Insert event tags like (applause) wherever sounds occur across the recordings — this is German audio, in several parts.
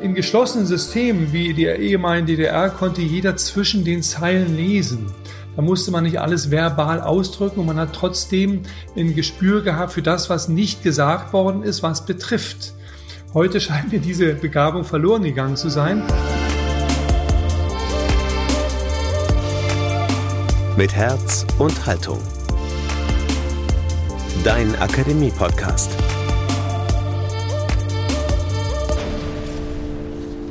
In geschlossenen Systemen wie der ehemaligen DDR konnte jeder zwischen den Zeilen lesen. Da musste man nicht alles verbal ausdrücken und man hat trotzdem ein Gespür gehabt für das, was nicht gesagt worden ist, was betrifft. Heute scheint mir diese Begabung verloren gegangen zu sein. Mit Herz und Haltung. Dein Akademie-Podcast.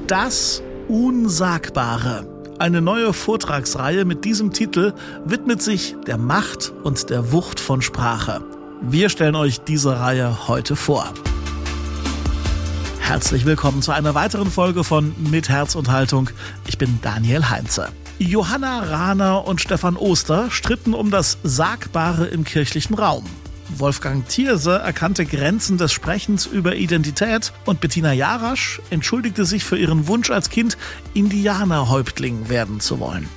Das Unsagbare. Eine neue Vortragsreihe mit diesem Titel widmet sich der Macht und der Wucht von Sprache. Wir stellen euch diese Reihe heute vor. Herzlich willkommen zu einer weiteren Folge von Mit Herz und Haltung. Ich bin Daniel Heinze. Johanna Rahner und Stefan Oster stritten um das Sagbare im kirchlichen Raum. Wolfgang Thierse erkannte Grenzen des Sprechens über Identität und Bettina Jarasch entschuldigte sich für ihren Wunsch als Kind, Indianerhäuptling werden zu wollen.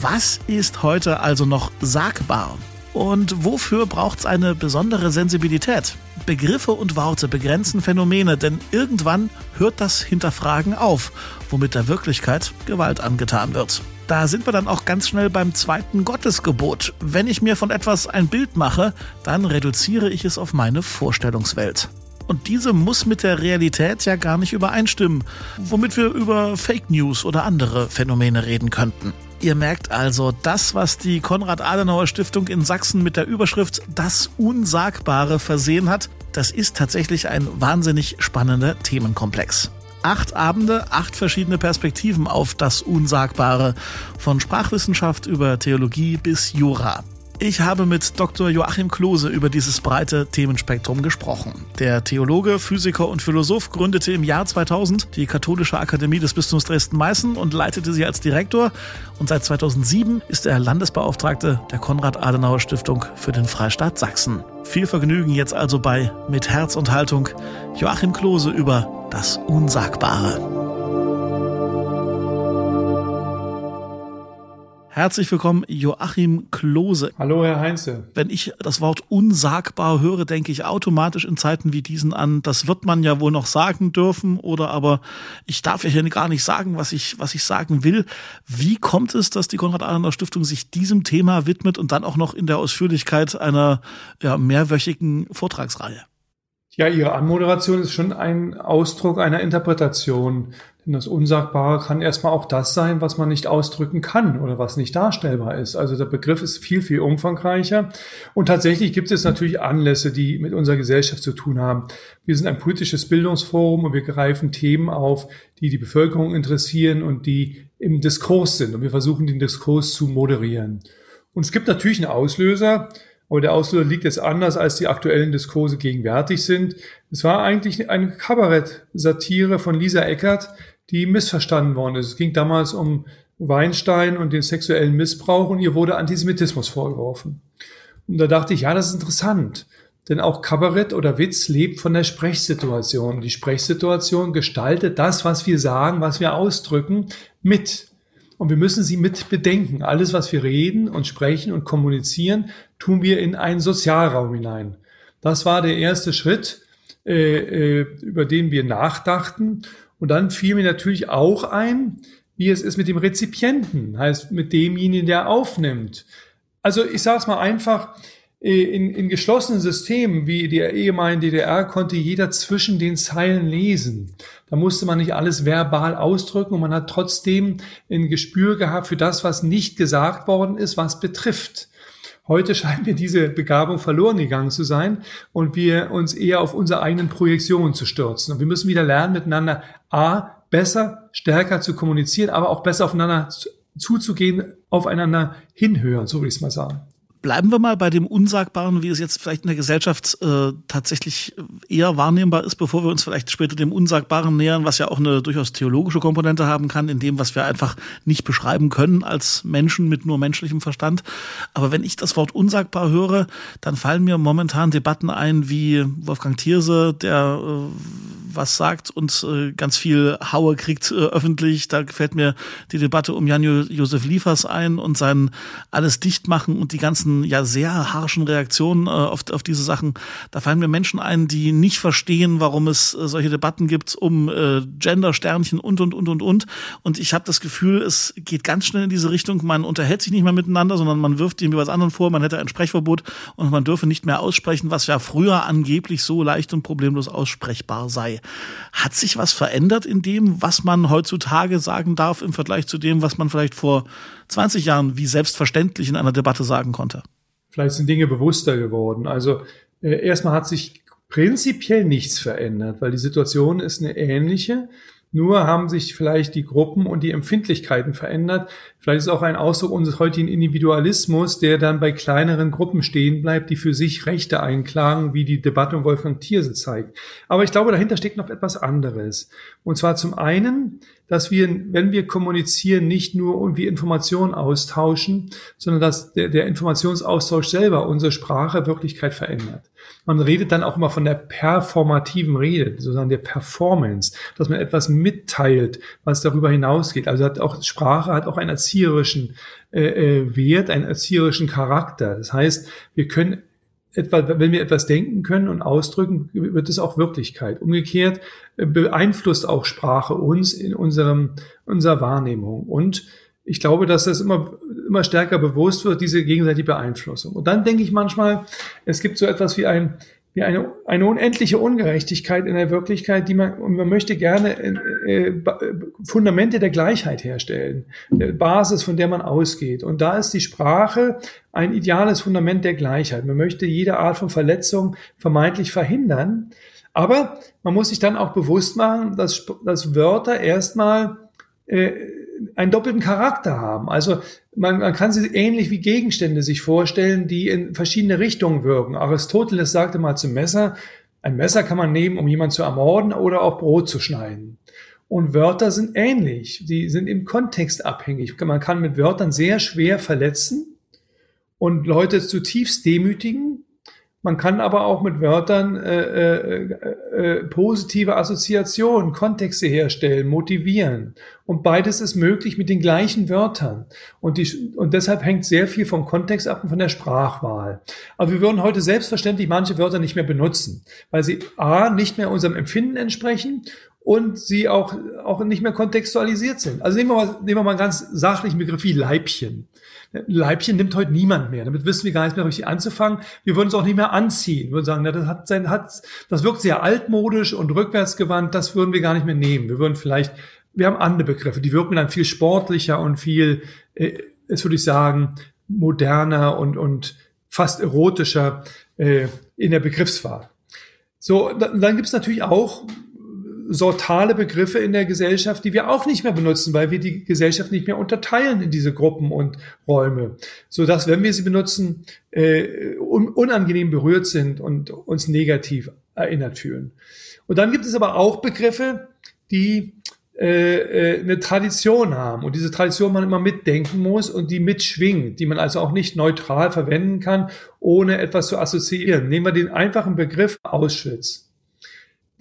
Was ist heute also noch sagbar? Und wofür braucht es eine besondere Sensibilität? Begriffe und Worte begrenzen Phänomene, denn irgendwann hört das Hinterfragen auf, womit der Wirklichkeit Gewalt angetan wird. Da sind wir dann auch ganz schnell beim zweiten Gottesgebot. Wenn ich mir von etwas ein Bild mache, dann reduziere ich es auf meine Vorstellungswelt. Und diese muss mit der Realität ja gar nicht übereinstimmen, womit wir über Fake News oder andere Phänomene reden könnten. Ihr merkt also, das, was die Konrad-Adenauer-Stiftung in Sachsen mit der Überschrift Das Unsagbare versehen hat, das ist tatsächlich ein wahnsinnig spannender Themenkomplex. Acht Abende, acht verschiedene Perspektiven auf das Unsagbare, von Sprachwissenschaft über Theologie bis Jura. Ich habe mit Dr. Joachim Klose über dieses breite Themenspektrum gesprochen. Der Theologe, Physiker und Philosoph gründete im Jahr 2000 die Katholische Akademie des Bistums Dresden-Meißen und leitete sie als Direktor. Und seit 2007 ist er Landesbeauftragte der Konrad-Adenauer-Stiftung für den Freistaat Sachsen. Viel Vergnügen jetzt also bei Mit Herz und Haltung Joachim Klose über das Unsagbare. Herzlich willkommen, Joachim Klose. Hallo, Herr Heinze. Wenn ich das Wort unsagbar höre, denke ich automatisch in Zeiten wie diesen an, das wird man ja wohl noch sagen dürfen oder aber ich darf ja hier gar nicht sagen, was ich, was ich sagen will. Wie kommt es, dass die Konrad-Adenauer-Stiftung sich diesem Thema widmet und dann auch noch in der Ausführlichkeit einer ja, mehrwöchigen Vortragsreihe? Ja, Ihre Anmoderation ist schon ein Ausdruck einer Interpretation. Denn das Unsagbare kann erstmal auch das sein, was man nicht ausdrücken kann oder was nicht darstellbar ist. Also der Begriff ist viel, viel umfangreicher. Und tatsächlich gibt es natürlich Anlässe, die mit unserer Gesellschaft zu tun haben. Wir sind ein politisches Bildungsforum und wir greifen Themen auf, die die Bevölkerung interessieren und die im Diskurs sind. Und wir versuchen, den Diskurs zu moderieren. Und es gibt natürlich einen Auslöser, aber der Auslöser liegt jetzt anders, als die aktuellen Diskurse gegenwärtig sind. Es war eigentlich eine Kabarett-Satire von Lisa Eckert, die missverstanden worden ist. Es ging damals um Weinstein und den sexuellen Missbrauch und ihr wurde Antisemitismus vorgeworfen. Und da dachte ich, ja, das ist interessant. Denn auch Kabarett oder Witz lebt von der Sprechsituation. Die Sprechsituation gestaltet das, was wir sagen, was wir ausdrücken, mit. Und wir müssen sie mit bedenken. Alles, was wir reden und sprechen und kommunizieren, tun wir in einen Sozialraum hinein. Das war der erste Schritt, äh, äh, über den wir nachdachten. Und dann fiel mir natürlich auch ein, wie es ist mit dem Rezipienten, heißt mit demjenigen, der aufnimmt. Also ich sage es mal einfach, äh, in, in geschlossenen Systemen wie der ehemaligen DDR konnte jeder zwischen den Zeilen lesen. Da musste man nicht alles verbal ausdrücken und man hat trotzdem ein Gespür gehabt für das, was nicht gesagt worden ist, was betrifft. Heute scheint mir diese Begabung verloren gegangen zu sein und wir uns eher auf unsere eigenen Projektionen zu stürzen. Und wir müssen wieder lernen, miteinander A, besser, stärker zu kommunizieren, aber auch besser aufeinander zuzugehen, aufeinander hinhören, so würde ich es mal sagen. Bleiben wir mal bei dem Unsagbaren, wie es jetzt vielleicht in der Gesellschaft äh, tatsächlich eher wahrnehmbar ist, bevor wir uns vielleicht später dem Unsagbaren nähern, was ja auch eine durchaus theologische Komponente haben kann, in dem, was wir einfach nicht beschreiben können als Menschen mit nur menschlichem Verstand. Aber wenn ich das Wort unsagbar höre, dann fallen mir momentan Debatten ein wie Wolfgang Thierse, der äh, was sagt und äh, ganz viel Haue kriegt äh, öffentlich. Da gefällt mir die Debatte um Jan-Josef Liefers ein und sein alles dicht machen und die ganzen ja sehr harschen Reaktionen äh, auf, auf diese Sachen. Da fallen mir Menschen ein, die nicht verstehen, warum es äh, solche Debatten gibt um äh, Gender-Sternchen und, und, und, und, und. Und ich habe das Gefühl, es geht ganz schnell in diese Richtung. Man unterhält sich nicht mehr miteinander, sondern man wirft ihm was anderen vor, man hätte ein Sprechverbot und man dürfe nicht mehr aussprechen, was ja früher angeblich so leicht und problemlos aussprechbar sei. Hat sich was verändert in dem, was man heutzutage sagen darf im Vergleich zu dem, was man vielleicht vor 20 Jahren wie selbstverständlich in einer Debatte sagen konnte? Vielleicht sind Dinge bewusster geworden. Also äh, erstmal hat sich prinzipiell nichts verändert, weil die Situation ist eine ähnliche. Nur haben sich vielleicht die Gruppen und die Empfindlichkeiten verändert. Vielleicht ist auch ein Ausdruck unseres heutigen Individualismus, der dann bei kleineren Gruppen stehen bleibt, die für sich Rechte einklagen, wie die Debatte um Wolfgang Thierse zeigt. Aber ich glaube, dahinter steckt noch etwas anderes. Und zwar zum einen, dass wir, wenn wir kommunizieren, nicht nur irgendwie Informationen austauschen, sondern dass der, der Informationsaustausch selber unsere Sprache Wirklichkeit verändert. Man redet dann auch immer von der performativen Rede, sozusagen der Performance, dass man etwas mitteilt, was darüber hinausgeht. Also hat auch Sprache hat auch einen erzieherischen äh, äh, Wert, einen erzieherischen Charakter. Das heißt, wir können etwa, wenn wir etwas denken können und ausdrücken, wird es auch Wirklichkeit. Umgekehrt äh, beeinflusst auch Sprache uns in unserem, unserer Wahrnehmung. Und ich glaube, dass das immer, immer stärker bewusst wird, diese gegenseitige Beeinflussung. Und dann denke ich manchmal, es gibt so etwas wie ein, wie eine, eine unendliche Ungerechtigkeit in der Wirklichkeit, die man, und man möchte gerne äh, äh, Fundamente der Gleichheit herstellen, der Basis, von der man ausgeht. Und da ist die Sprache ein ideales Fundament der Gleichheit. Man möchte jede Art von Verletzung vermeintlich verhindern. Aber man muss sich dann auch bewusst machen, dass, dass Wörter erstmal äh, einen doppelten Charakter haben. Also man, man kann sie ähnlich wie Gegenstände sich vorstellen, die in verschiedene Richtungen wirken. Aristoteles sagte mal zum Messer, ein Messer kann man nehmen, um jemanden zu ermorden oder auch Brot zu schneiden. Und Wörter sind ähnlich. Die sind im Kontext abhängig. Man kann mit Wörtern sehr schwer verletzen und Leute zutiefst demütigen man kann aber auch mit Wörtern äh, äh, äh, positive Assoziationen, Kontexte herstellen, motivieren. Und beides ist möglich mit den gleichen Wörtern. Und, die, und deshalb hängt sehr viel vom Kontext ab und von der Sprachwahl. Aber wir würden heute selbstverständlich manche Wörter nicht mehr benutzen, weil sie a. nicht mehr unserem Empfinden entsprechen und sie auch, auch nicht mehr kontextualisiert sind. Also nehmen wir mal, nehmen wir mal einen ganz sachlichen Begriff wie Leibchen. Leibchen nimmt heute niemand mehr. Damit wissen wir gar nicht mehr richtig anzufangen. Wir würden es auch nicht mehr anziehen. Wir würden sagen, das hat sein, hat, das wirkt sehr altmodisch und rückwärtsgewandt. Das würden wir gar nicht mehr nehmen. Wir würden vielleicht, wir haben andere Begriffe, die wirken dann viel sportlicher und viel, äh, es würde ich sagen, moderner und, und fast erotischer äh, in der Begriffswahl. So, dann, dann gibt es natürlich auch sortale Begriffe in der Gesellschaft, die wir auch nicht mehr benutzen, weil wir die Gesellschaft nicht mehr unterteilen in diese Gruppen und Räume, so dass wenn wir sie benutzen, äh, un unangenehm berührt sind und uns negativ erinnert fühlen. Und dann gibt es aber auch Begriffe, die äh, äh, eine Tradition haben und diese Tradition man immer mitdenken muss und die mitschwingt, die man also auch nicht neutral verwenden kann, ohne etwas zu assoziieren. Nehmen wir den einfachen Begriff Auschwitz.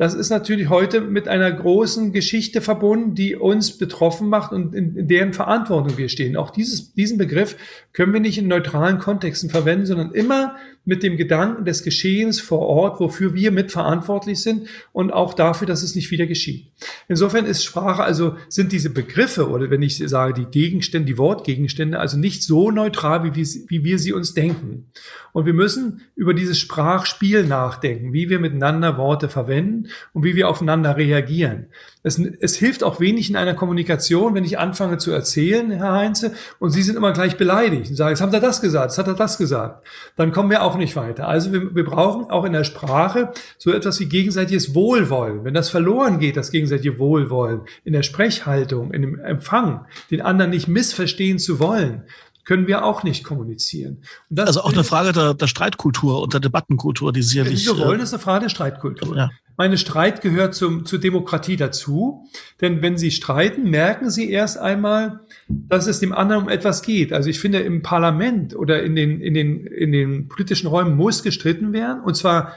Das ist natürlich heute mit einer großen Geschichte verbunden, die uns betroffen macht und in, in deren Verantwortung wir stehen. Auch dieses, diesen Begriff können wir nicht in neutralen Kontexten verwenden, sondern immer mit dem Gedanken des Geschehens vor Ort, wofür wir mitverantwortlich sind und auch dafür, dass es nicht wieder geschieht. Insofern ist Sprache also, sind diese Begriffe oder wenn ich sage die Gegenstände, die Wortgegenstände, also nicht so neutral, wie wir, wie wir sie uns denken. Und wir müssen über dieses Sprachspiel nachdenken, wie wir miteinander Worte verwenden und wie wir aufeinander reagieren. Es, es hilft auch wenig in einer Kommunikation, wenn ich anfange zu erzählen, Herr Heinze, und Sie sind immer gleich beleidigt und sagen, jetzt hat er das gesagt, jetzt hat er das gesagt. Dann kommen wir auch nicht weiter. Also wir, wir brauchen auch in der Sprache so etwas wie gegenseitiges Wohlwollen. Wenn das verloren geht, das gegenseitige Wohlwollen, in der Sprechhaltung, in dem Empfang, den anderen nicht missverstehen zu wollen, können wir auch nicht kommunizieren. also auch eine Frage der, der, Streitkultur und der Debattenkultur, die sicherlich. Wenn wir wollen, ist eine Frage der Streitkultur. Ja. Meine Streit gehört zum, zur Demokratie dazu, denn wenn Sie streiten, merken Sie erst einmal, dass es dem anderen um etwas geht. Also ich finde, im Parlament oder in den, in den, in den politischen Räumen muss gestritten werden, und zwar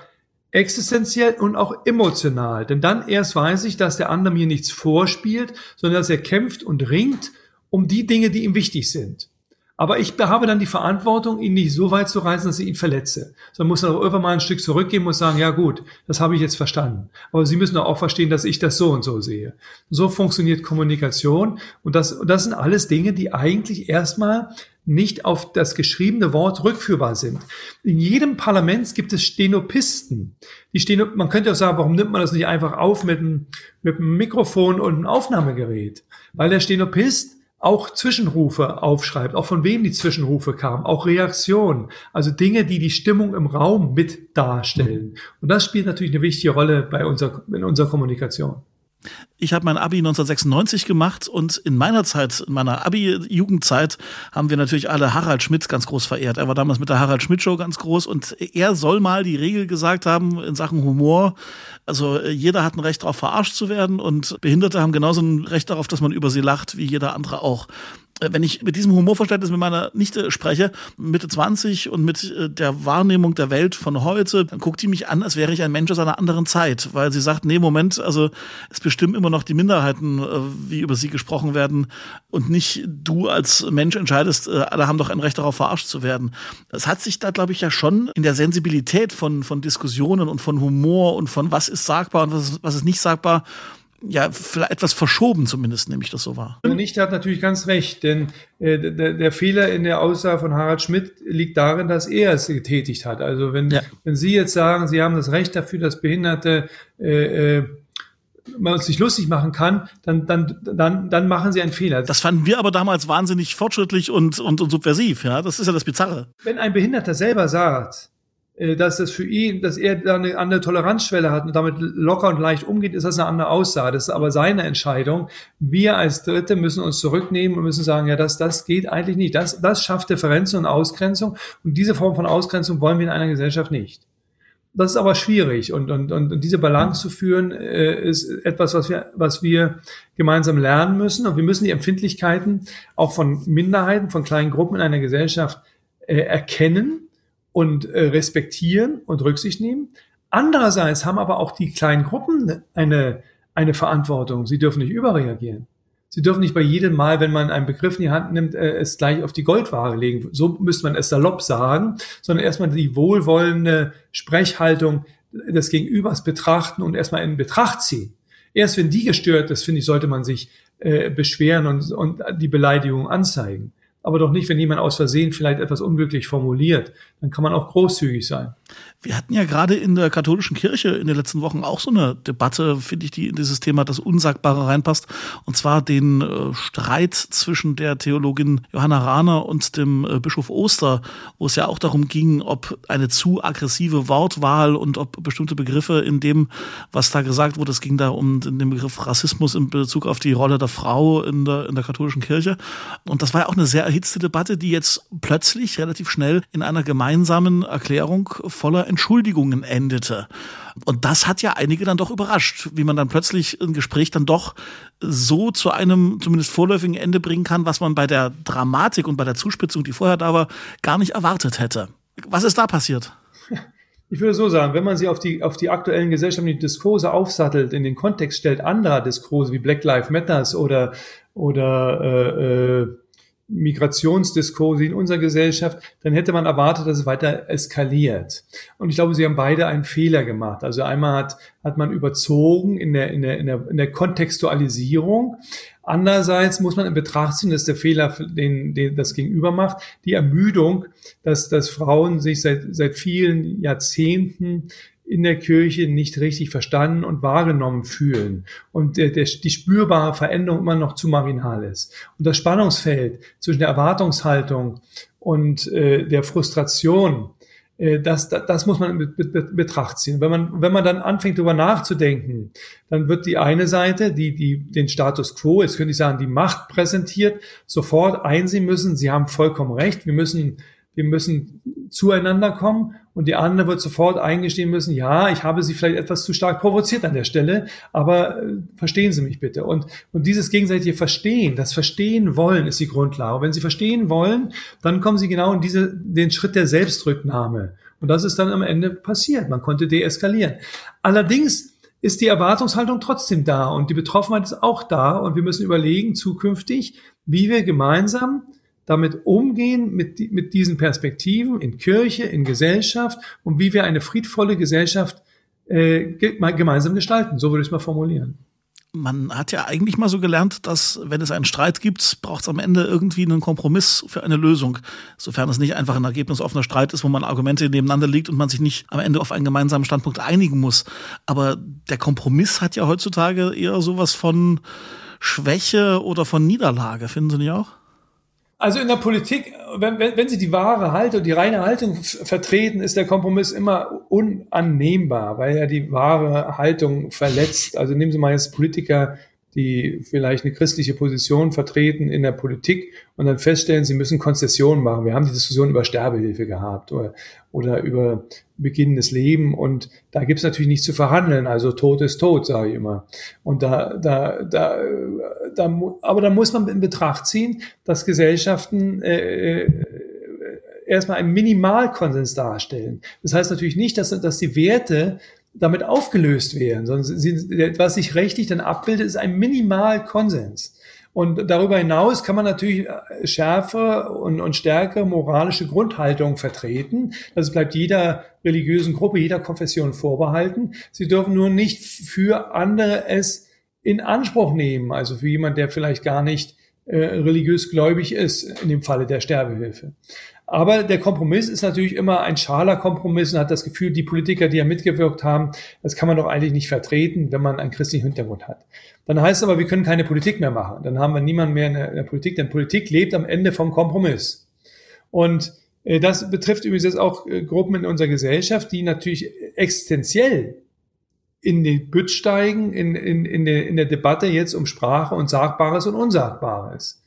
existenziell und auch emotional. Denn dann erst weiß ich, dass der andere mir nichts vorspielt, sondern dass er kämpft und ringt um die Dinge, die ihm wichtig sind. Aber ich habe dann die Verantwortung, ihn nicht so weit zu reißen, dass ich ihn verletze. Sondern muss dann auch irgendwann mal ein Stück zurückgehen und sagen, ja gut, das habe ich jetzt verstanden. Aber Sie müssen auch verstehen, dass ich das so und so sehe. So funktioniert Kommunikation. Und das, das sind alles Dinge, die eigentlich erstmal nicht auf das geschriebene Wort rückführbar sind. In jedem Parlament gibt es Stenopisten. Die Steno man könnte auch sagen, warum nimmt man das nicht einfach auf mit einem, mit einem Mikrofon und einem Aufnahmegerät? Weil der Stenopist auch Zwischenrufe aufschreibt, auch von wem die Zwischenrufe kamen, auch Reaktionen, also Dinge, die die Stimmung im Raum mit darstellen. Und das spielt natürlich eine wichtige Rolle bei unserer, in unserer Kommunikation. Ich habe mein Abi 1996 gemacht und in meiner Zeit, in meiner Abi-Jugendzeit, haben wir natürlich alle Harald Schmidt ganz groß verehrt. Er war damals mit der Harald Schmidt Show ganz groß und er soll mal die Regel gesagt haben in Sachen Humor. Also äh, jeder hat ein Recht darauf, verarscht zu werden und Behinderte haben genauso ein Recht darauf, dass man über sie lacht, wie jeder andere auch. Äh, wenn ich mit diesem Humorverständnis mit meiner Nichte spreche, Mitte 20 und mit äh, der Wahrnehmung der Welt von heute, dann guckt die mich an, als wäre ich ein Mensch aus einer anderen Zeit, weil sie sagt, nee, Moment, also es bestimmen immer noch die Minderheiten, äh, wie über sie gesprochen werden und nicht du als Mensch entscheidest, alle haben doch ein Recht darauf, verarscht zu werden. Es hat sich da, glaube ich, ja schon in der Sensibilität von, von Diskussionen und von Humor und von was ist sagbar und was, was ist nicht sagbar, ja, vielleicht etwas verschoben zumindest, nehme ich das so wahr. Meine Nichte hat natürlich ganz recht, denn äh, der, der, Fehler in der Aussage von Harald Schmidt liegt darin, dass er es getätigt hat. Also wenn, ja. wenn Sie jetzt sagen, Sie haben das Recht dafür, dass Behinderte äh, äh, man sich lustig machen kann, dann, dann, dann, dann machen sie einen Fehler. Das fanden wir aber damals wahnsinnig fortschrittlich und, und, und subversiv, ja. Das ist ja das Bizarre. Wenn ein Behinderter selber sagt, äh, dass das für ihn, dass er da eine andere Toleranzschwelle hat und damit locker und leicht umgeht, ist das eine andere Aussage. Das ist aber seine Entscheidung. Wir als Dritte müssen uns zurücknehmen und müssen sagen, ja, das, das geht eigentlich nicht. Das, das schafft Differenzen und Ausgrenzung. Und diese Form von Ausgrenzung wollen wir in einer Gesellschaft nicht. Das ist aber schwierig und, und, und diese Balance zu führen äh, ist etwas, was wir, was wir gemeinsam lernen müssen. Und wir müssen die Empfindlichkeiten auch von Minderheiten, von kleinen Gruppen in einer Gesellschaft äh, erkennen und äh, respektieren und Rücksicht nehmen. Andererseits haben aber auch die kleinen Gruppen eine, eine Verantwortung. Sie dürfen nicht überreagieren. Sie dürfen nicht bei jedem Mal, wenn man einen Begriff in die Hand nimmt, äh, es gleich auf die Goldware legen. So müsste man es salopp sagen, sondern erstmal die wohlwollende Sprechhaltung des Gegenübers betrachten und erstmal in Betracht ziehen. Erst wenn die gestört ist, finde ich, sollte man sich äh, beschweren und, und die Beleidigung anzeigen aber doch nicht, wenn jemand aus Versehen vielleicht etwas unglücklich formuliert. Dann kann man auch großzügig sein. Wir hatten ja gerade in der katholischen Kirche in den letzten Wochen auch so eine Debatte, finde ich, die in dieses Thema das Unsagbare reinpasst. Und zwar den äh, Streit zwischen der Theologin Johanna Rahner und dem äh, Bischof Oster, wo es ja auch darum ging, ob eine zu aggressive Wortwahl und ob bestimmte Begriffe in dem, was da gesagt wurde, es ging da um den Begriff Rassismus in Bezug auf die Rolle der Frau in der, in der katholischen Kirche. Und das war ja auch eine sehr erhitzte Debatte, die jetzt plötzlich relativ schnell in einer gemeinsamen Erklärung voller Entschuldigungen endete. Und das hat ja einige dann doch überrascht, wie man dann plötzlich ein Gespräch dann doch so zu einem zumindest vorläufigen Ende bringen kann, was man bei der Dramatik und bei der Zuspitzung, die vorher da war, gar nicht erwartet hätte. Was ist da passiert? Ich würde so sagen, wenn man sie auf die, auf die aktuellen gesellschaftlichen Diskurse aufsattelt, in den Kontext stellt anderer Diskurse wie Black Lives Matters oder, oder äh, äh, Migrationsdiskurse in unserer Gesellschaft, dann hätte man erwartet, dass es weiter eskaliert. Und ich glaube, sie haben beide einen Fehler gemacht. Also einmal hat, hat man überzogen in der, in der, in der, in der Kontextualisierung. Andererseits muss man in Betracht ziehen, dass der Fehler, den, den das Gegenüber macht, die Ermüdung, dass, dass Frauen sich seit, seit vielen Jahrzehnten in der Kirche nicht richtig verstanden und wahrgenommen fühlen und der, der, die spürbare Veränderung immer noch zu marginal ist. Und das Spannungsfeld zwischen der Erwartungshaltung und äh, der Frustration, äh, das, das, das muss man in Betracht ziehen. Wenn man, wenn man dann anfängt, darüber nachzudenken, dann wird die eine Seite, die, die den Status quo, jetzt könnte ich sagen, die Macht präsentiert, sofort einsehen müssen, sie haben vollkommen recht, wir müssen wir müssen zueinander kommen und die andere wird sofort eingestehen müssen, ja, ich habe sie vielleicht etwas zu stark provoziert an der Stelle, aber äh, verstehen Sie mich bitte. Und, und dieses gegenseitige Verstehen, das Verstehen wollen ist die Grundlage. Und wenn Sie verstehen wollen, dann kommen Sie genau in diese, den Schritt der Selbstrücknahme. Und das ist dann am Ende passiert. Man konnte deeskalieren. Allerdings ist die Erwartungshaltung trotzdem da und die Betroffenheit ist auch da und wir müssen überlegen zukünftig, wie wir gemeinsam damit umgehen mit, mit diesen Perspektiven in Kirche, in Gesellschaft und wie wir eine friedvolle Gesellschaft äh, gemeinsam gestalten. So würde ich es mal formulieren man hat ja eigentlich mal so gelernt, dass wenn es einen Streit gibt, braucht es am Ende irgendwie einen Kompromiss für eine Lösung. Sofern es nicht einfach ein ergebnisoffener Streit ist, wo man Argumente nebeneinander liegt und man sich nicht am Ende auf einen gemeinsamen Standpunkt einigen muss. Aber der Kompromiss hat ja heutzutage eher sowas von Schwäche oder von Niederlage, finden Sie nicht auch? Also in der Politik, wenn, wenn, wenn Sie die wahre Haltung, die reine Haltung vertreten, ist der Kompromiss immer unannehmbar, weil er die wahre Haltung verletzt. Also nehmen Sie mal jetzt Politiker, die vielleicht eine christliche Position vertreten in der Politik und dann feststellen, sie müssen Konzessionen machen. Wir haben die Diskussion über Sterbehilfe gehabt oder, oder über beginnendes Leben und da gibt es natürlich nichts zu verhandeln. Also Tod ist tot, sage ich immer. Und da, da, da, da, aber da muss man in Betracht ziehen, dass Gesellschaften äh, äh erstmal einen Minimalkonsens darstellen. Das heißt natürlich nicht, dass, dass die Werte damit aufgelöst werden, sondern sie, was sich rechtlich dann abbildet, ist ein Minimalkonsens. Und darüber hinaus kann man natürlich äh, schärfe und, und stärkere moralische Grundhaltung vertreten. Das bleibt jeder religiösen Gruppe, jeder Konfession vorbehalten. Sie dürfen nur nicht für andere es in Anspruch nehmen. Also für jemand, der vielleicht gar nicht äh, religiös gläubig ist, in dem Falle der Sterbehilfe. Aber der Kompromiss ist natürlich immer ein schaler Kompromiss und hat das Gefühl, die Politiker, die ja mitgewirkt haben, das kann man doch eigentlich nicht vertreten, wenn man einen christlichen Hintergrund hat. Dann heißt es aber, wir können keine Politik mehr machen. Dann haben wir niemanden mehr in der, in der Politik, denn Politik lebt am Ende vom Kompromiss. Und äh, das betrifft übrigens jetzt auch äh, Gruppen in unserer Gesellschaft, die natürlich existenziell in den Bütt steigen, in, in, in, der, in der Debatte jetzt um Sprache und Sagbares und Unsagbares.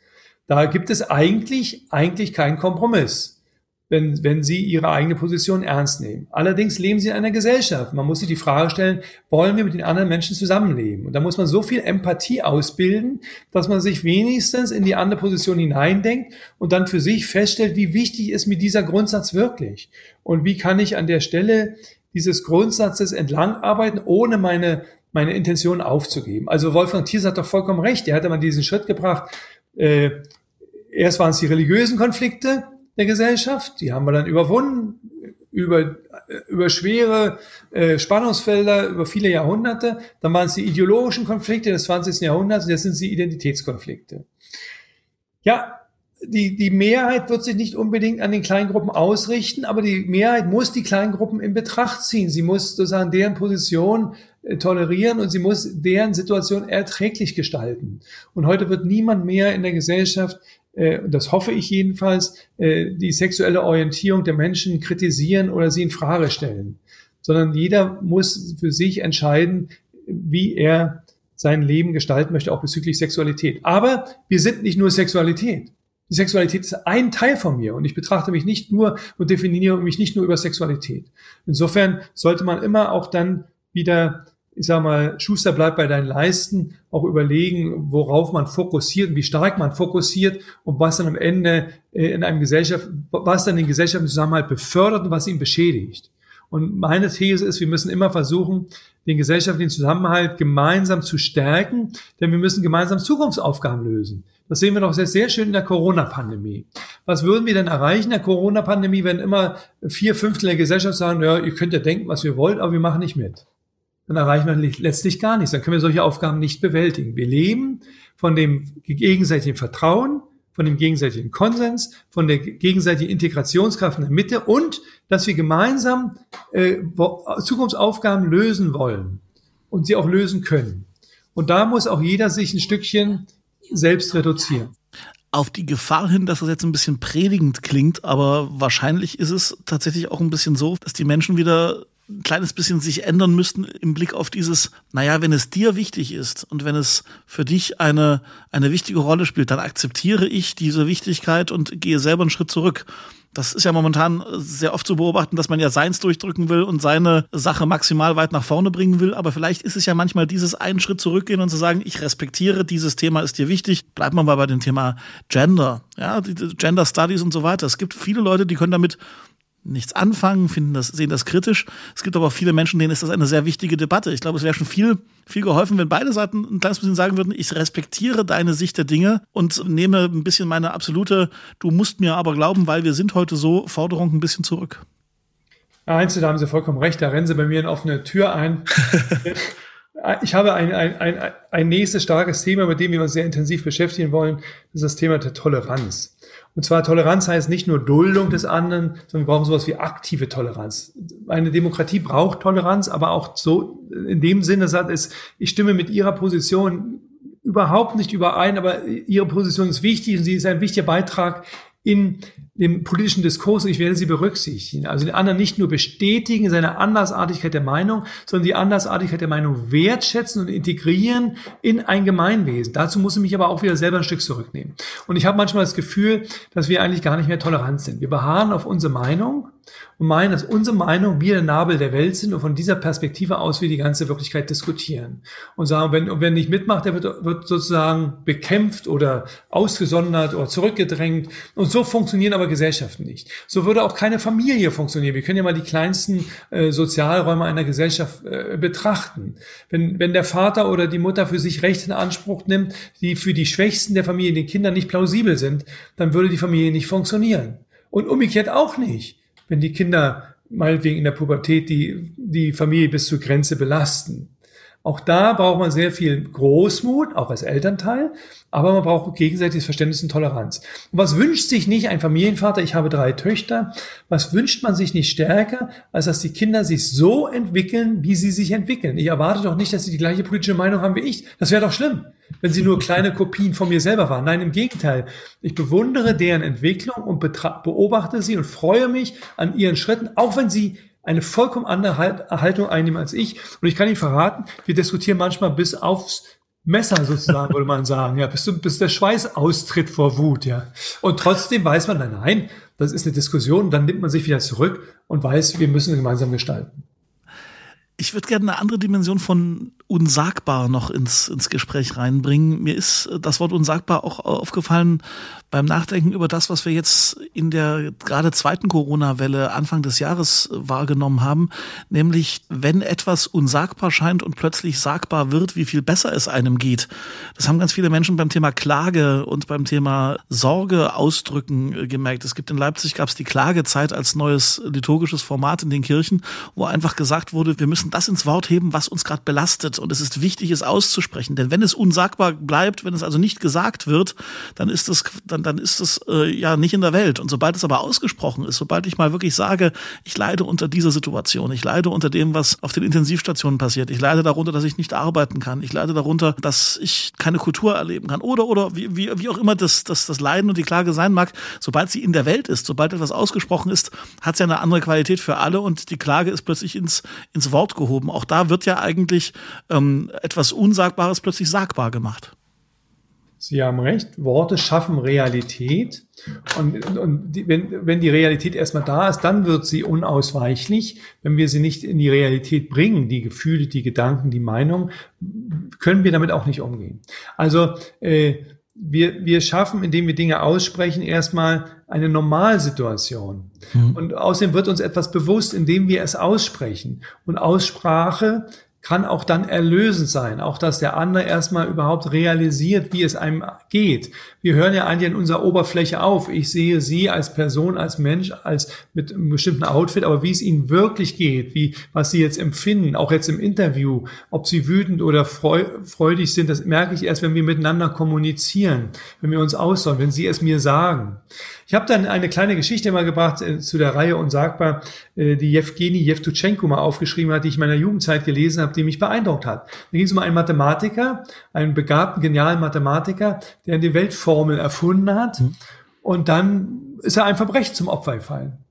Da gibt es eigentlich, eigentlich keinen Kompromiss, wenn, wenn Sie Ihre eigene Position ernst nehmen. Allerdings leben Sie in einer Gesellschaft. Man muss sich die Frage stellen, wollen wir mit den anderen Menschen zusammenleben? Und da muss man so viel Empathie ausbilden, dass man sich wenigstens in die andere Position hineindenkt und dann für sich feststellt, wie wichtig ist mir dieser Grundsatz wirklich? Und wie kann ich an der Stelle dieses Grundsatzes entlang arbeiten, ohne meine, meine Intention aufzugeben? Also Wolfgang Thiers hat doch vollkommen recht. Er hat einmal diesen Schritt gebracht, äh, erst waren es die religiösen Konflikte der Gesellschaft, die haben wir dann überwunden über, über schwere äh, Spannungsfelder über viele Jahrhunderte. Dann waren es die ideologischen Konflikte des 20. Jahrhunderts und jetzt sind es die Identitätskonflikte. Ja, die, die Mehrheit wird sich nicht unbedingt an den Kleingruppen ausrichten, aber die Mehrheit muss die Kleingruppen in Betracht ziehen. Sie muss sozusagen deren Position äh, tolerieren und sie muss deren Situation erträglich gestalten. Und heute wird niemand mehr in der Gesellschaft äh, das hoffe ich jedenfalls, äh, die sexuelle Orientierung der Menschen kritisieren oder sie in Frage stellen, sondern jeder muss für sich entscheiden, wie er sein Leben gestalten möchte, auch bezüglich Sexualität. Aber wir sind nicht nur Sexualität. Die Sexualität ist ein Teil von mir und ich betrachte mich nicht nur und definiere mich nicht nur über Sexualität. Insofern sollte man immer auch dann wieder ich sag mal, Schuster bleibt bei deinen Leisten, auch überlegen, worauf man fokussiert, wie stark man fokussiert und was dann am Ende äh, in einem Gesellschaft, was dann den gesellschaftlichen Zusammenhalt befördert und was ihn beschädigt. Und meine These ist, wir müssen immer versuchen, den gesellschaftlichen Zusammenhalt gemeinsam zu stärken, denn wir müssen gemeinsam Zukunftsaufgaben lösen. Das sehen wir doch sehr, sehr schön in der Corona-Pandemie. Was würden wir denn erreichen in der Corona-Pandemie, wenn immer vier Fünftel der Gesellschaft sagen, ja, ihr könnt ja denken, was ihr wollt, aber wir machen nicht mit? dann erreichen wir letztlich gar nichts. Dann können wir solche Aufgaben nicht bewältigen. Wir leben von dem gegenseitigen Vertrauen, von dem gegenseitigen Konsens, von der gegenseitigen Integrationskraft in der Mitte und dass wir gemeinsam äh, Zukunftsaufgaben lösen wollen und sie auch lösen können. Und da muss auch jeder sich ein Stückchen selbst reduzieren auf die Gefahr hin, dass das jetzt ein bisschen predigend klingt, aber wahrscheinlich ist es tatsächlich auch ein bisschen so, dass die Menschen wieder ein kleines bisschen sich ändern müssten im Blick auf dieses, naja, wenn es dir wichtig ist und wenn es für dich eine, eine wichtige Rolle spielt, dann akzeptiere ich diese Wichtigkeit und gehe selber einen Schritt zurück. Das ist ja momentan sehr oft zu beobachten, dass man ja seins durchdrücken will und seine Sache maximal weit nach vorne bringen will. Aber vielleicht ist es ja manchmal dieses einen Schritt zurückgehen und zu sagen, ich respektiere, dieses Thema ist dir wichtig. Bleibt man mal bei dem Thema Gender, ja, Gender Studies und so weiter. Es gibt viele Leute, die können damit nichts anfangen, finden das, sehen das kritisch. Es gibt aber auch viele Menschen, denen ist das eine sehr wichtige Debatte. Ich glaube, es wäre schon viel, viel geholfen, wenn beide Seiten ein kleines bisschen sagen würden, ich respektiere deine Sicht der Dinge und nehme ein bisschen meine absolute, du musst mir aber glauben, weil wir sind heute so, Forderung ein bisschen zurück. Einzel, da haben Sie vollkommen recht, da rennen Sie bei mir in offene Tür ein. (laughs) ich habe ein, ein, ein, ein nächstes starkes Thema, mit dem wir uns sehr intensiv beschäftigen wollen. Das ist das Thema der Toleranz. Und zwar Toleranz heißt nicht nur Duldung des anderen, sondern wir brauchen sowas wie aktive Toleranz. Eine Demokratie braucht Toleranz, aber auch so in dem Sinne sagt es, ich stimme mit Ihrer Position überhaupt nicht überein, aber Ihre Position ist wichtig und sie ist ein wichtiger Beitrag in dem politischen Diskurs ich werde sie berücksichtigen. Also den anderen nicht nur bestätigen in seiner Andersartigkeit der Meinung, sondern die Andersartigkeit der Meinung wertschätzen und integrieren in ein Gemeinwesen. Dazu muss ich mich aber auch wieder selber ein Stück zurücknehmen. Und ich habe manchmal das Gefühl, dass wir eigentlich gar nicht mehr tolerant sind. Wir beharren auf unsere Meinung und meinen, dass unsere Meinung wir der Nabel der Welt sind und von dieser Perspektive aus wir die ganze Wirklichkeit diskutieren. Und sagen, wenn, wenn nicht mitmacht, der wird, wird sozusagen bekämpft oder ausgesondert oder zurückgedrängt. Und so funktionieren aber Gesellschaften nicht. So würde auch keine Familie funktionieren. Wir können ja mal die kleinsten äh, Sozialräume einer Gesellschaft äh, betrachten. Wenn, wenn der Vater oder die Mutter für sich Rechte in Anspruch nimmt, die für die Schwächsten der Familie, den Kindern nicht plausibel sind, dann würde die Familie nicht funktionieren. Und umgekehrt auch nicht wenn die Kinder meinetwegen in der Pubertät die, die Familie bis zur Grenze belasten. Auch da braucht man sehr viel Großmut, auch als Elternteil, aber man braucht gegenseitiges Verständnis und Toleranz. Und was wünscht sich nicht ein Familienvater? Ich habe drei Töchter. Was wünscht man sich nicht stärker, als dass die Kinder sich so entwickeln, wie sie sich entwickeln? Ich erwarte doch nicht, dass sie die gleiche politische Meinung haben wie ich. Das wäre doch schlimm, wenn sie nur kleine Kopien von mir selber waren. Nein, im Gegenteil. Ich bewundere deren Entwicklung und beobachte sie und freue mich an ihren Schritten, auch wenn sie eine vollkommen andere Haltung einnehmen als ich. Und ich kann Ihnen verraten, wir diskutieren manchmal bis aufs Messer sozusagen, (laughs) würde man sagen, ja, bis, bis der Schweiß austritt vor Wut, ja. Und trotzdem weiß man, nein, nein, das ist eine Diskussion, dann nimmt man sich wieder zurück und weiß, wir müssen gemeinsam gestalten. Ich würde gerne eine andere Dimension von unsagbar noch ins, ins Gespräch reinbringen. Mir ist das Wort unsagbar auch aufgefallen beim Nachdenken über das, was wir jetzt in der gerade zweiten Corona-Welle Anfang des Jahres wahrgenommen haben, nämlich wenn etwas unsagbar scheint und plötzlich sagbar wird, wie viel besser es einem geht. Das haben ganz viele Menschen beim Thema Klage und beim Thema Sorge ausdrücken gemerkt. Es gibt in Leipzig gab es die Klagezeit als neues liturgisches Format in den Kirchen, wo einfach gesagt wurde, wir müssen das ins Wort heben, was uns gerade belastet und es ist wichtig, es auszusprechen. Denn wenn es unsagbar bleibt, wenn es also nicht gesagt wird, dann ist es dann, dann ist es äh, ja nicht in der Welt. Und sobald es aber ausgesprochen ist, sobald ich mal wirklich sage, ich leide unter dieser Situation, ich leide unter dem, was auf den Intensivstationen passiert, ich leide darunter, dass ich nicht arbeiten kann, ich leide darunter, dass ich keine Kultur erleben kann oder oder wie, wie, wie auch immer das, das, das Leiden und die Klage sein mag, sobald sie in der Welt ist, sobald etwas ausgesprochen ist, hat sie eine andere Qualität für alle und die Klage ist plötzlich ins, ins Wort gehoben. Auch da wird ja eigentlich ähm, etwas Unsagbares plötzlich sagbar gemacht. Sie haben recht, Worte schaffen Realität. Und, und die, wenn, wenn die Realität erstmal da ist, dann wird sie unausweichlich. Wenn wir sie nicht in die Realität bringen, die Gefühle, die Gedanken, die Meinung, können wir damit auch nicht umgehen. Also äh, wir, wir schaffen, indem wir Dinge aussprechen, erstmal eine Normalsituation. Mhm. Und außerdem wird uns etwas bewusst, indem wir es aussprechen. Und Aussprache kann auch dann erlösend sein, auch dass der andere erstmal überhaupt realisiert, wie es einem geht. Wir hören ja eigentlich an unserer Oberfläche auf. Ich sehe Sie als Person, als Mensch, als mit einem bestimmten Outfit, aber wie es Ihnen wirklich geht, wie, was Sie jetzt empfinden, auch jetzt im Interview, ob Sie wütend oder freudig sind, das merke ich erst, wenn wir miteinander kommunizieren, wenn wir uns aussagen, wenn Sie es mir sagen. Ich habe dann eine kleine Geschichte mal gebracht äh, zu der Reihe Unsagbar, äh, die Jewgeni Jewtuschenko mal aufgeschrieben hat, die ich in meiner Jugendzeit gelesen habe, die mich beeindruckt hat. Da ging es um einen Mathematiker, einen begabten, genialen Mathematiker, der die Weltformel erfunden hat. Mhm. Und dann ist er einem Verbrechen zum Opfer gefallen.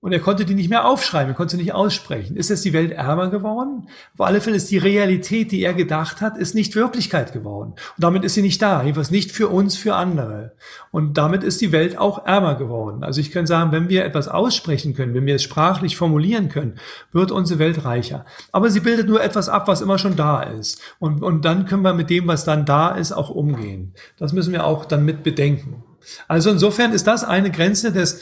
Und er konnte die nicht mehr aufschreiben, er konnte sie nicht aussprechen. Ist jetzt die Welt ärmer geworden? Auf alle Fälle ist die Realität, die er gedacht hat, ist nicht Wirklichkeit geworden. Und damit ist sie nicht da, jedenfalls nicht für uns, für andere. Und damit ist die Welt auch ärmer geworden. Also ich kann sagen, wenn wir etwas aussprechen können, wenn wir es sprachlich formulieren können, wird unsere Welt reicher. Aber sie bildet nur etwas ab, was immer schon da ist. Und, und dann können wir mit dem, was dann da ist, auch umgehen. Das müssen wir auch dann mit bedenken. Also insofern ist das eine Grenze des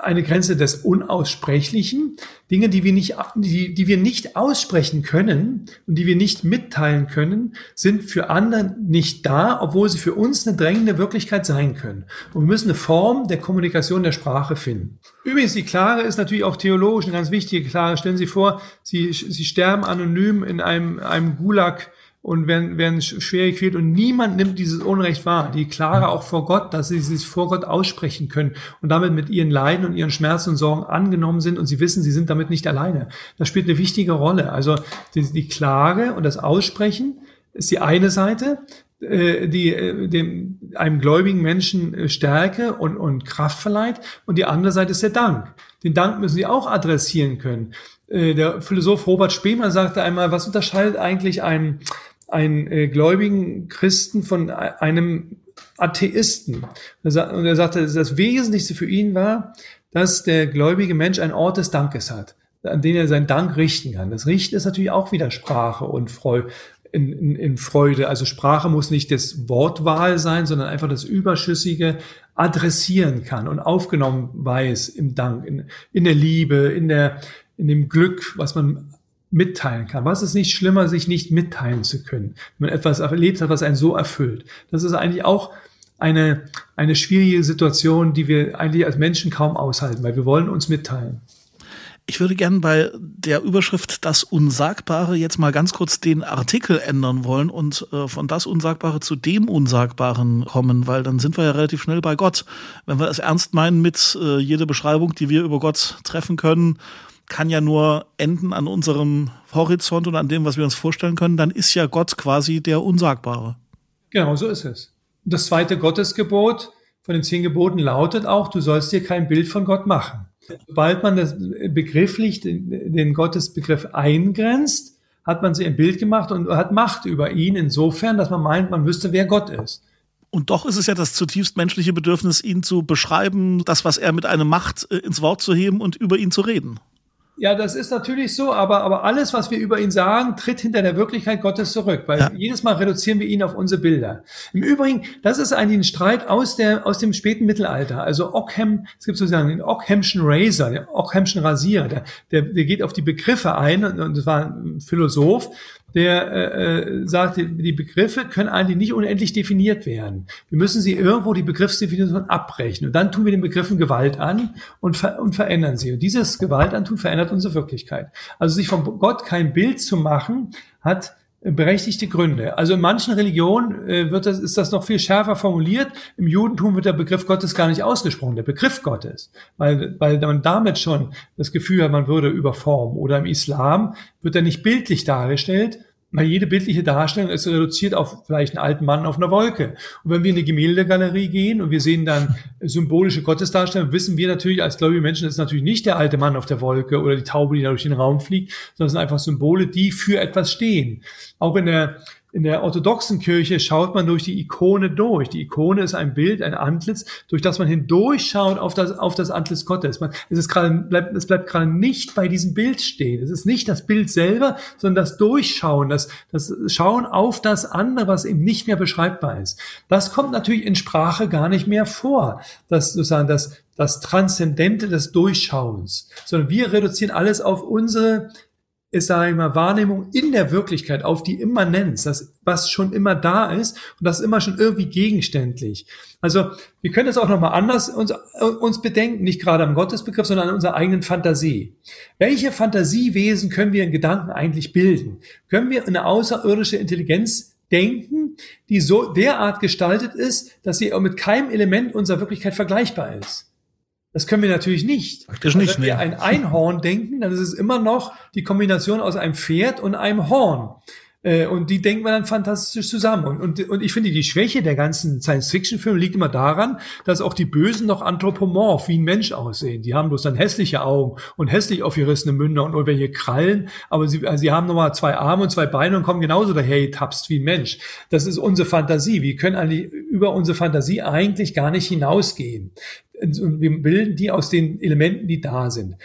eine Grenze des Unaussprechlichen. Dinge, die wir nicht, die, die wir nicht aussprechen können und die wir nicht mitteilen können, sind für andere nicht da, obwohl sie für uns eine drängende Wirklichkeit sein können. Und wir müssen eine Form der Kommunikation der Sprache finden. Übrigens, die Klare ist natürlich auch theologisch eine ganz wichtige Klare. Stellen Sie vor, Sie, Sie sterben anonym in einem, einem Gulag und werden, werden schwer gequält und niemand nimmt dieses Unrecht wahr. Die Klare auch vor Gott, dass sie sich vor Gott aussprechen können und damit mit ihren Leiden und ihren Schmerzen und Sorgen angenommen sind und sie wissen, sie sind damit nicht alleine. Das spielt eine wichtige Rolle. Also die, die Klage und das Aussprechen ist die eine Seite, äh, die äh, dem, einem gläubigen Menschen äh, Stärke und, und Kraft verleiht und die andere Seite ist der Dank. Den Dank müssen sie auch adressieren können. Der Philosoph Robert Spemann sagte einmal, was unterscheidet eigentlich einen einen äh, gläubigen Christen von einem Atheisten. Und er sagte, das Wesentlichste für ihn war, dass der gläubige Mensch einen Ort des Dankes hat, an den er seinen Dank richten kann. Das Richten ist natürlich auch wieder Sprache und Freude. In, in, in Freude. Also Sprache muss nicht das Wortwahl sein, sondern einfach das Überschüssige adressieren kann und aufgenommen weiß im Dank, in, in der Liebe, in der, in dem Glück, was man mitteilen kann. Was ist nicht schlimmer, sich nicht mitteilen zu können, wenn man etwas erlebt hat, was einen so erfüllt? Das ist eigentlich auch eine, eine schwierige Situation, die wir eigentlich als Menschen kaum aushalten, weil wir wollen uns mitteilen. Ich würde gerne bei der Überschrift Das Unsagbare jetzt mal ganz kurz den Artikel ändern wollen und äh, von das Unsagbare zu dem Unsagbaren kommen, weil dann sind wir ja relativ schnell bei Gott. Wenn wir das ernst meinen mit äh, jeder Beschreibung, die wir über Gott treffen können, kann ja nur enden an unserem Horizont und an dem, was wir uns vorstellen können, dann ist ja Gott quasi der Unsagbare. Genau, so ist es. Das zweite Gottesgebot von den zehn Geboten lautet auch, du sollst dir kein Bild von Gott machen. Sobald man das begrifflich den, Gottesbegriff eingrenzt, hat man sich ein Bild gemacht und hat Macht über ihn insofern, dass man meint, man wüsste, wer Gott ist. Und doch ist es ja das zutiefst menschliche Bedürfnis, ihn zu beschreiben, das, was er mit einem macht, äh, ins Wort zu heben und über ihn zu reden. Ja, das ist natürlich so, aber, aber alles, was wir über ihn sagen, tritt hinter der Wirklichkeit Gottes zurück, weil ja. jedes Mal reduzieren wir ihn auf unsere Bilder. Im Übrigen, das ist eigentlich ein Streit aus, der, aus dem späten Mittelalter. Also Ockham, es gibt sozusagen den Ockhamschen Razor, den Ockhamschen Rasierer, der, der, der geht auf die Begriffe ein und, und das war ein Philosoph der äh, äh, sagt, die Begriffe können eigentlich nicht unendlich definiert werden. Wir müssen sie irgendwo die Begriffsdefinition abbrechen. Und dann tun wir den Begriffen Gewalt an und, ver und verändern sie. Und dieses Gewaltantun verändert unsere Wirklichkeit. Also sich von Gott kein Bild zu machen, hat berechtigte Gründe. Also in manchen Religionen äh, wird das, ist das noch viel schärfer formuliert. Im Judentum wird der Begriff Gottes gar nicht ausgesprochen, der Begriff Gottes, weil, weil man damit schon das Gefühl hat, man würde überformen. Oder im Islam wird er nicht bildlich dargestellt, weil jede bildliche Darstellung ist reduziert auf vielleicht einen alten Mann auf einer Wolke. Und wenn wir in eine Gemäldegalerie gehen und wir sehen dann symbolische Gottesdarstellungen, wissen wir natürlich als gläubige Menschen, das ist natürlich nicht der alte Mann auf der Wolke oder die Taube, die da durch den Raum fliegt, sondern es sind einfach Symbole, die für etwas stehen. Auch in der in der orthodoxen Kirche schaut man durch die Ikone durch. Die Ikone ist ein Bild, ein Antlitz, durch das man hindurchschaut auf das, auf das Antlitz Gottes. Man, es, ist gerade, bleibt, es bleibt gerade nicht bei diesem Bild stehen. Es ist nicht das Bild selber, sondern das Durchschauen, das, das Schauen auf das andere, was eben nicht mehr beschreibbar ist. Das kommt natürlich in Sprache gar nicht mehr vor. Das sozusagen das, das Transzendente des Durchschauens. Sondern wir reduzieren alles auf unsere ist, sage ich mal, Wahrnehmung in der Wirklichkeit auf die Immanenz, das, was schon immer da ist und das ist immer schon irgendwie gegenständlich. Also wir können es auch nochmal anders uns, uns bedenken, nicht gerade am Gottesbegriff, sondern an unserer eigenen Fantasie. Welche Fantasiewesen können wir in Gedanken eigentlich bilden? Können wir eine außerirdische Intelligenz denken, die so derart gestaltet ist, dass sie mit keinem Element unserer Wirklichkeit vergleichbar ist? Das können wir natürlich nicht. Praktisch nicht. Wenn wir nee. ein Einhorn (laughs) denken, dann ist es immer noch die Kombination aus einem Pferd und einem Horn. Äh, und die denken wir dann fantastisch zusammen. Und, und, und ich finde, die Schwäche der ganzen Science-Fiction-Filme liegt immer daran, dass auch die Bösen noch anthropomorph wie ein Mensch aussehen. Die haben bloß dann hässliche Augen und hässlich aufgerissene Münder und irgendwelche Krallen, aber sie, also sie haben nochmal zwei Arme und zwei Beine und kommen genauso daher getapst wie ein Mensch. Das ist unsere Fantasie. Wir können eigentlich über unsere Fantasie eigentlich gar nicht hinausgehen wir bilden die aus den Elementen, die da sind.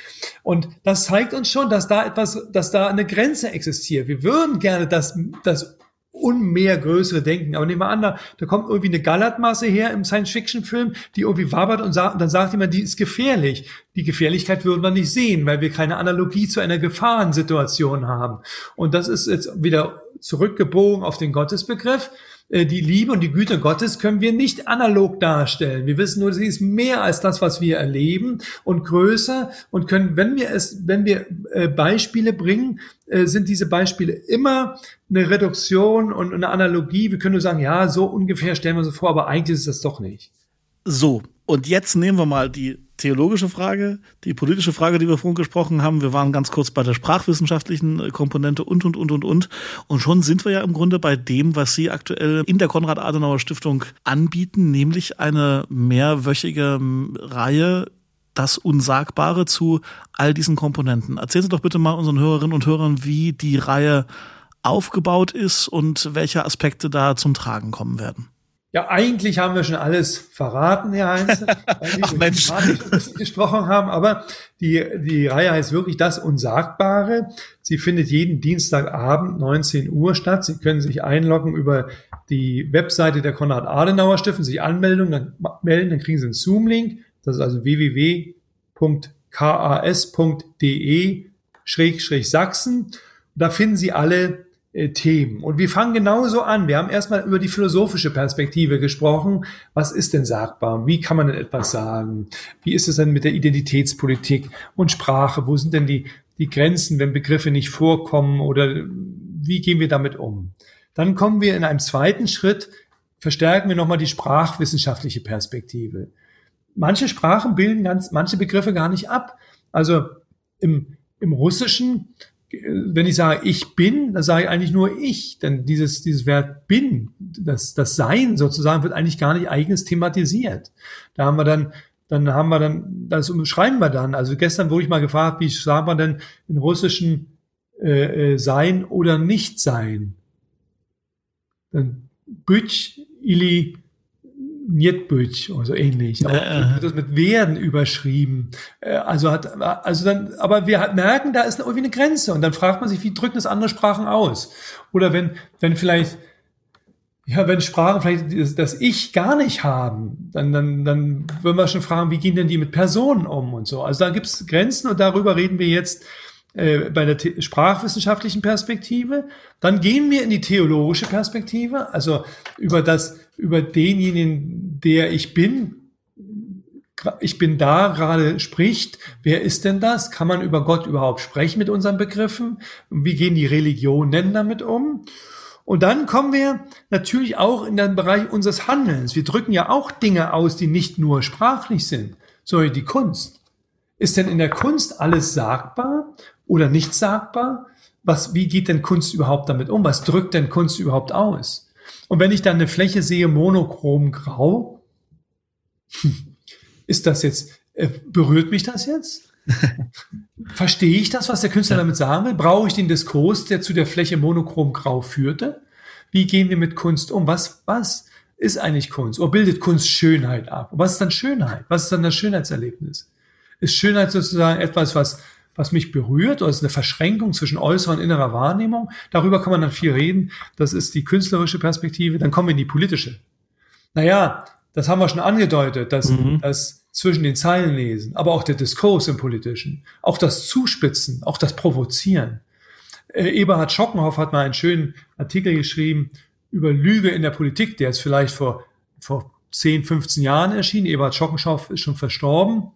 Und das zeigt uns schon, dass da etwas, dass da eine Grenze existiert. Wir würden gerne das, das unmehr größere Denken. Aber nehmen wir an, da, da kommt irgendwie eine Gallertmasse her im Science-Fiction-Film, die irgendwie wabert und, sagt, und dann sagt jemand, die ist gefährlich. Die Gefährlichkeit würden wir nicht sehen, weil wir keine Analogie zu einer Gefahrensituation haben. Und das ist jetzt wieder zurückgebogen auf den Gottesbegriff. Äh, die Liebe und die Güte Gottes können wir nicht analog darstellen. Wir wissen nur, sie ist mehr als das, was wir erleben und größer und können, wenn wir es, wenn wir äh, Beispiele bringen, äh, sind diese Beispiele immer eine Reduktion und eine Analogie. Wir können nur sagen, ja, so ungefähr stellen wir sie vor, aber eigentlich ist das doch nicht. So, und jetzt nehmen wir mal die theologische Frage, die politische Frage, die wir vorhin gesprochen haben. Wir waren ganz kurz bei der sprachwissenschaftlichen äh, Komponente und, und, und, und, und. Und schon sind wir ja im Grunde bei dem, was Sie aktuell in der Konrad-Adenauer-Stiftung anbieten, nämlich eine mehrwöchige ähm, Reihe das Unsagbare zu all diesen Komponenten. Erzählen Sie doch bitte mal unseren Hörerinnen und Hörern, wie die Reihe aufgebaut ist und welche Aspekte da zum Tragen kommen werden. Ja, eigentlich haben wir schon alles verraten, Herr Heinz, (laughs) weil wir Mensch. gesprochen haben, aber die, die Reihe heißt wirklich das Unsagbare. Sie findet jeden Dienstagabend 19 Uhr statt. Sie können sich einloggen über die Webseite der Konrad-Adenauer Stiftung, sich anmelden, dann melden, dann kriegen Sie einen Zoom-Link. Das ist also www.kas.de Sachsen. Da finden Sie alle Themen. Und wir fangen genauso an. Wir haben erstmal über die philosophische Perspektive gesprochen. Was ist denn sagbar? Wie kann man denn etwas sagen? Wie ist es denn mit der Identitätspolitik und Sprache? Wo sind denn die, die Grenzen, wenn Begriffe nicht vorkommen oder wie gehen wir damit um? Dann kommen wir in einem zweiten Schritt, verstärken wir nochmal die sprachwissenschaftliche Perspektive. Manche Sprachen bilden ganz, manche Begriffe gar nicht ab. Also im, im Russischen wenn ich sage, ich bin, dann sage ich eigentlich nur ich. Denn dieses, dieses Wert bin, das, das Sein sozusagen wird eigentlich gar nicht eigens thematisiert. Da haben wir dann, dann haben wir dann, das umschreiben wir dann. Also gestern wurde ich mal gefragt, wie sagt man denn in russischen äh, äh Sein oder Nicht-Sein? Dann Bütsch, ili Nietbüch oder so ähnlich. Aber äh, wird das mit Werden überschrieben. Äh, also hat, also dann, aber wir merken, da ist irgendwie eine Grenze und dann fragt man sich, wie drücken das andere Sprachen aus? Oder wenn, wenn vielleicht, ja, wenn Sprachen vielleicht das Ich gar nicht haben, dann, dann, dann würden wir schon fragen, wie gehen denn die mit Personen um und so. Also da gibt es Grenzen und darüber reden wir jetzt äh, bei der sprachwissenschaftlichen Perspektive. Dann gehen wir in die theologische Perspektive, also über das, über denjenigen, der ich bin, ich bin da gerade spricht. Wer ist denn das? Kann man über Gott überhaupt sprechen mit unseren Begriffen? Wie gehen die Religionen damit um? Und dann kommen wir natürlich auch in den Bereich unseres Handelns. Wir drücken ja auch Dinge aus, die nicht nur sprachlich sind, sondern die Kunst. Ist denn in der Kunst alles sagbar oder nicht sagbar? Was, wie geht denn Kunst überhaupt damit um? Was drückt denn Kunst überhaupt aus? Und wenn ich dann eine Fläche sehe, monochrom grau, ist das jetzt, äh, berührt mich das jetzt? (laughs) Verstehe ich das, was der Künstler damit sagen will? Brauche ich den Diskurs, der zu der Fläche monochrom grau führte? Wie gehen wir mit Kunst um? Was, was ist eigentlich Kunst? Oder bildet Kunst Schönheit ab? Was ist dann Schönheit? Was ist dann das Schönheitserlebnis? Ist Schönheit sozusagen etwas, was was mich berührt, oder ist eine Verschränkung zwischen äußerer und innerer Wahrnehmung. Darüber kann man dann viel reden. Das ist die künstlerische Perspektive. Dann kommen wir in die politische. Naja, das haben wir schon angedeutet, dass, mhm. dass zwischen den Zeilen lesen, aber auch der Diskurs im Politischen, auch das Zuspitzen, auch das Provozieren. Äh, Eberhard Schockenhoff hat mal einen schönen Artikel geschrieben über Lüge in der Politik, der ist vielleicht vor, vor 10, 15 Jahren erschienen. Eberhard Schockenhoff ist schon verstorben.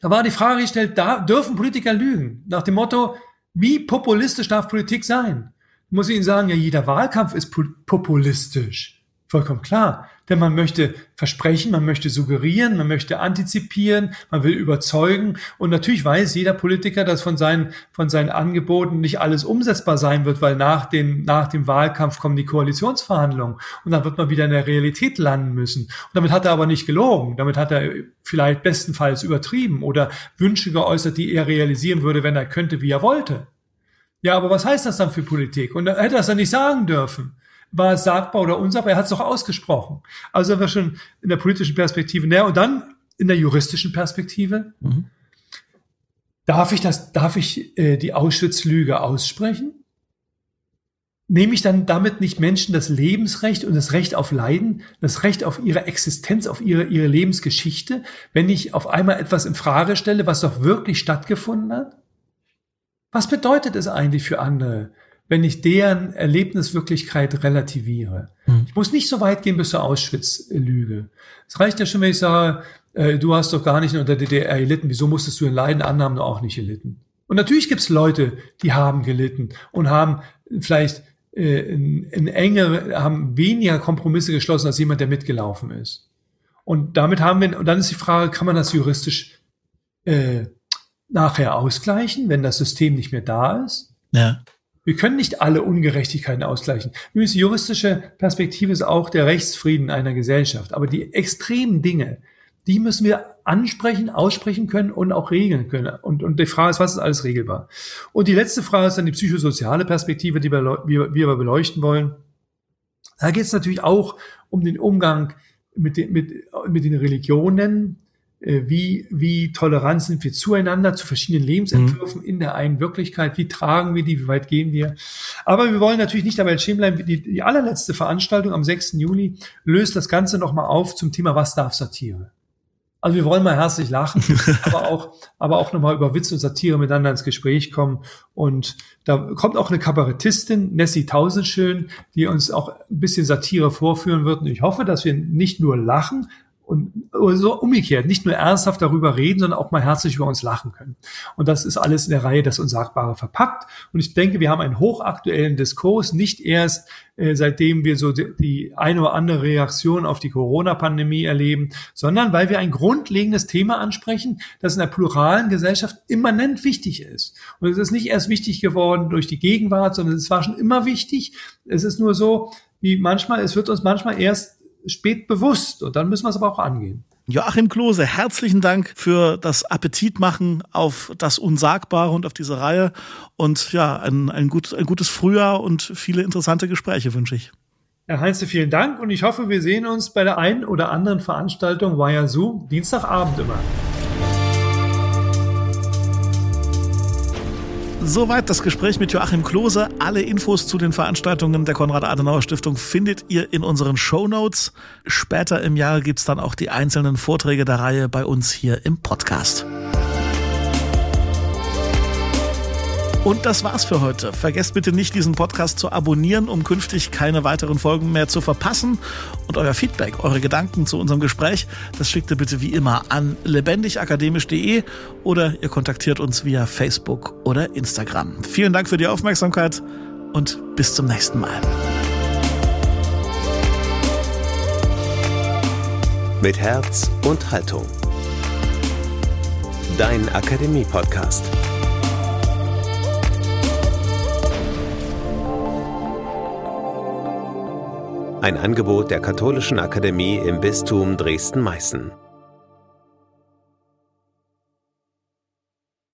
Da war die Frage gestellt, da dürfen Politiker lügen? Nach dem Motto, wie populistisch darf Politik sein? Muss ich Ihnen sagen, ja, jeder Wahlkampf ist populistisch. Vollkommen klar. Denn man möchte versprechen, man möchte suggerieren, man möchte antizipieren, man will überzeugen. Und natürlich weiß jeder Politiker, dass von seinen, von seinen Angeboten nicht alles umsetzbar sein wird, weil nach dem, nach dem Wahlkampf kommen die Koalitionsverhandlungen. Und dann wird man wieder in der Realität landen müssen. Und damit hat er aber nicht gelogen. Damit hat er vielleicht bestenfalls übertrieben oder Wünsche geäußert, die er realisieren würde, wenn er könnte, wie er wollte. Ja, aber was heißt das dann für Politik? Und er hätte das dann nicht sagen dürfen war sagbar oder unsagbar? Er hat es doch ausgesprochen. Also sind wir schon in der politischen Perspektive näher. Und dann in der juristischen Perspektive. Mhm. Darf ich das, darf ich äh, die Auschwitz-Lüge aussprechen? nehme ich dann damit nicht Menschen das Lebensrecht und das Recht auf Leiden, das Recht auf ihre Existenz, auf ihre, ihre Lebensgeschichte, wenn ich auf einmal etwas in Frage stelle, was doch wirklich stattgefunden hat? Was bedeutet es eigentlich für andere, wenn ich deren Erlebniswirklichkeit relativiere? Hm. Ich muss nicht so weit gehen bis zur Auschwitz-Lüge. Es reicht ja schon, wenn ich sage, äh, du hast doch gar nicht in der DDR erlitten, wieso musstest du in Leiden annahmen auch nicht erlitten? Und natürlich gibt es Leute, die haben gelitten und haben vielleicht äh, in, in engere, haben weniger Kompromisse geschlossen als jemand, der mitgelaufen ist. Und damit haben wir, und dann ist die Frage, kann man das juristisch äh, nachher ausgleichen, wenn das System nicht mehr da ist? Ja. Wir können nicht alle Ungerechtigkeiten ausgleichen. Übrigens, die juristische Perspektive ist auch der Rechtsfrieden einer Gesellschaft. Aber die extremen Dinge, die müssen wir ansprechen, aussprechen können und auch regeln können. Und, und die Frage ist, was ist alles regelbar? Und die letzte Frage ist dann die psychosoziale Perspektive, die wir, wir, wir beleuchten wollen. Da geht es natürlich auch um den Umgang mit den, mit, mit den Religionen, wie, wie tolerant sind wir zueinander, zu verschiedenen Lebensentwürfen mhm. in der einen Wirklichkeit, wie tragen wir die, wie weit gehen wir. Aber wir wollen natürlich nicht dabei stehen bleiben. Die, die allerletzte Veranstaltung am 6. Juni löst das Ganze nochmal auf zum Thema, was darf Satire? Also wir wollen mal herzlich lachen, (laughs) aber auch, aber auch nochmal über Witz und Satire miteinander ins Gespräch kommen. Und da kommt auch eine Kabarettistin, Nessie Tausendschön, die uns auch ein bisschen Satire vorführen wird. Und ich hoffe, dass wir nicht nur lachen, und so umgekehrt, nicht nur ernsthaft darüber reden, sondern auch mal herzlich über uns lachen können. Und das ist alles in der Reihe das Unsagbare verpackt. Und ich denke, wir haben einen hochaktuellen Diskurs, nicht erst äh, seitdem wir so die, die eine oder andere Reaktion auf die Corona-Pandemie erleben, sondern weil wir ein grundlegendes Thema ansprechen, das in der pluralen Gesellschaft immanent wichtig ist. Und es ist nicht erst wichtig geworden durch die Gegenwart, sondern es war schon immer wichtig. Es ist nur so, wie manchmal, es wird uns manchmal erst spät bewusst und dann müssen wir es aber auch angehen. Joachim Klose, herzlichen Dank für das Appetitmachen auf das Unsagbare und auf diese Reihe. Und ja, ein, ein, gut, ein gutes Frühjahr und viele interessante Gespräche wünsche ich. Herr Heinze, vielen Dank und ich hoffe, wir sehen uns bei der einen oder anderen Veranstaltung via Zoom, Dienstagabend immer. Soweit das Gespräch mit Joachim Klose. Alle Infos zu den Veranstaltungen der Konrad-Adenauer-Stiftung findet ihr in unseren Show Notes. Später im Jahr gibt's dann auch die einzelnen Vorträge der Reihe bei uns hier im Podcast. Und das war's für heute. Vergesst bitte nicht, diesen Podcast zu abonnieren, um künftig keine weiteren Folgen mehr zu verpassen. Und euer Feedback, eure Gedanken zu unserem Gespräch, das schickt ihr bitte wie immer an lebendigakademisch.de oder ihr kontaktiert uns via Facebook oder Instagram. Vielen Dank für die Aufmerksamkeit und bis zum nächsten Mal. Mit Herz und Haltung. Dein Akademie-Podcast. Ein Angebot der Katholischen Akademie im Bistum Dresden-Meißen.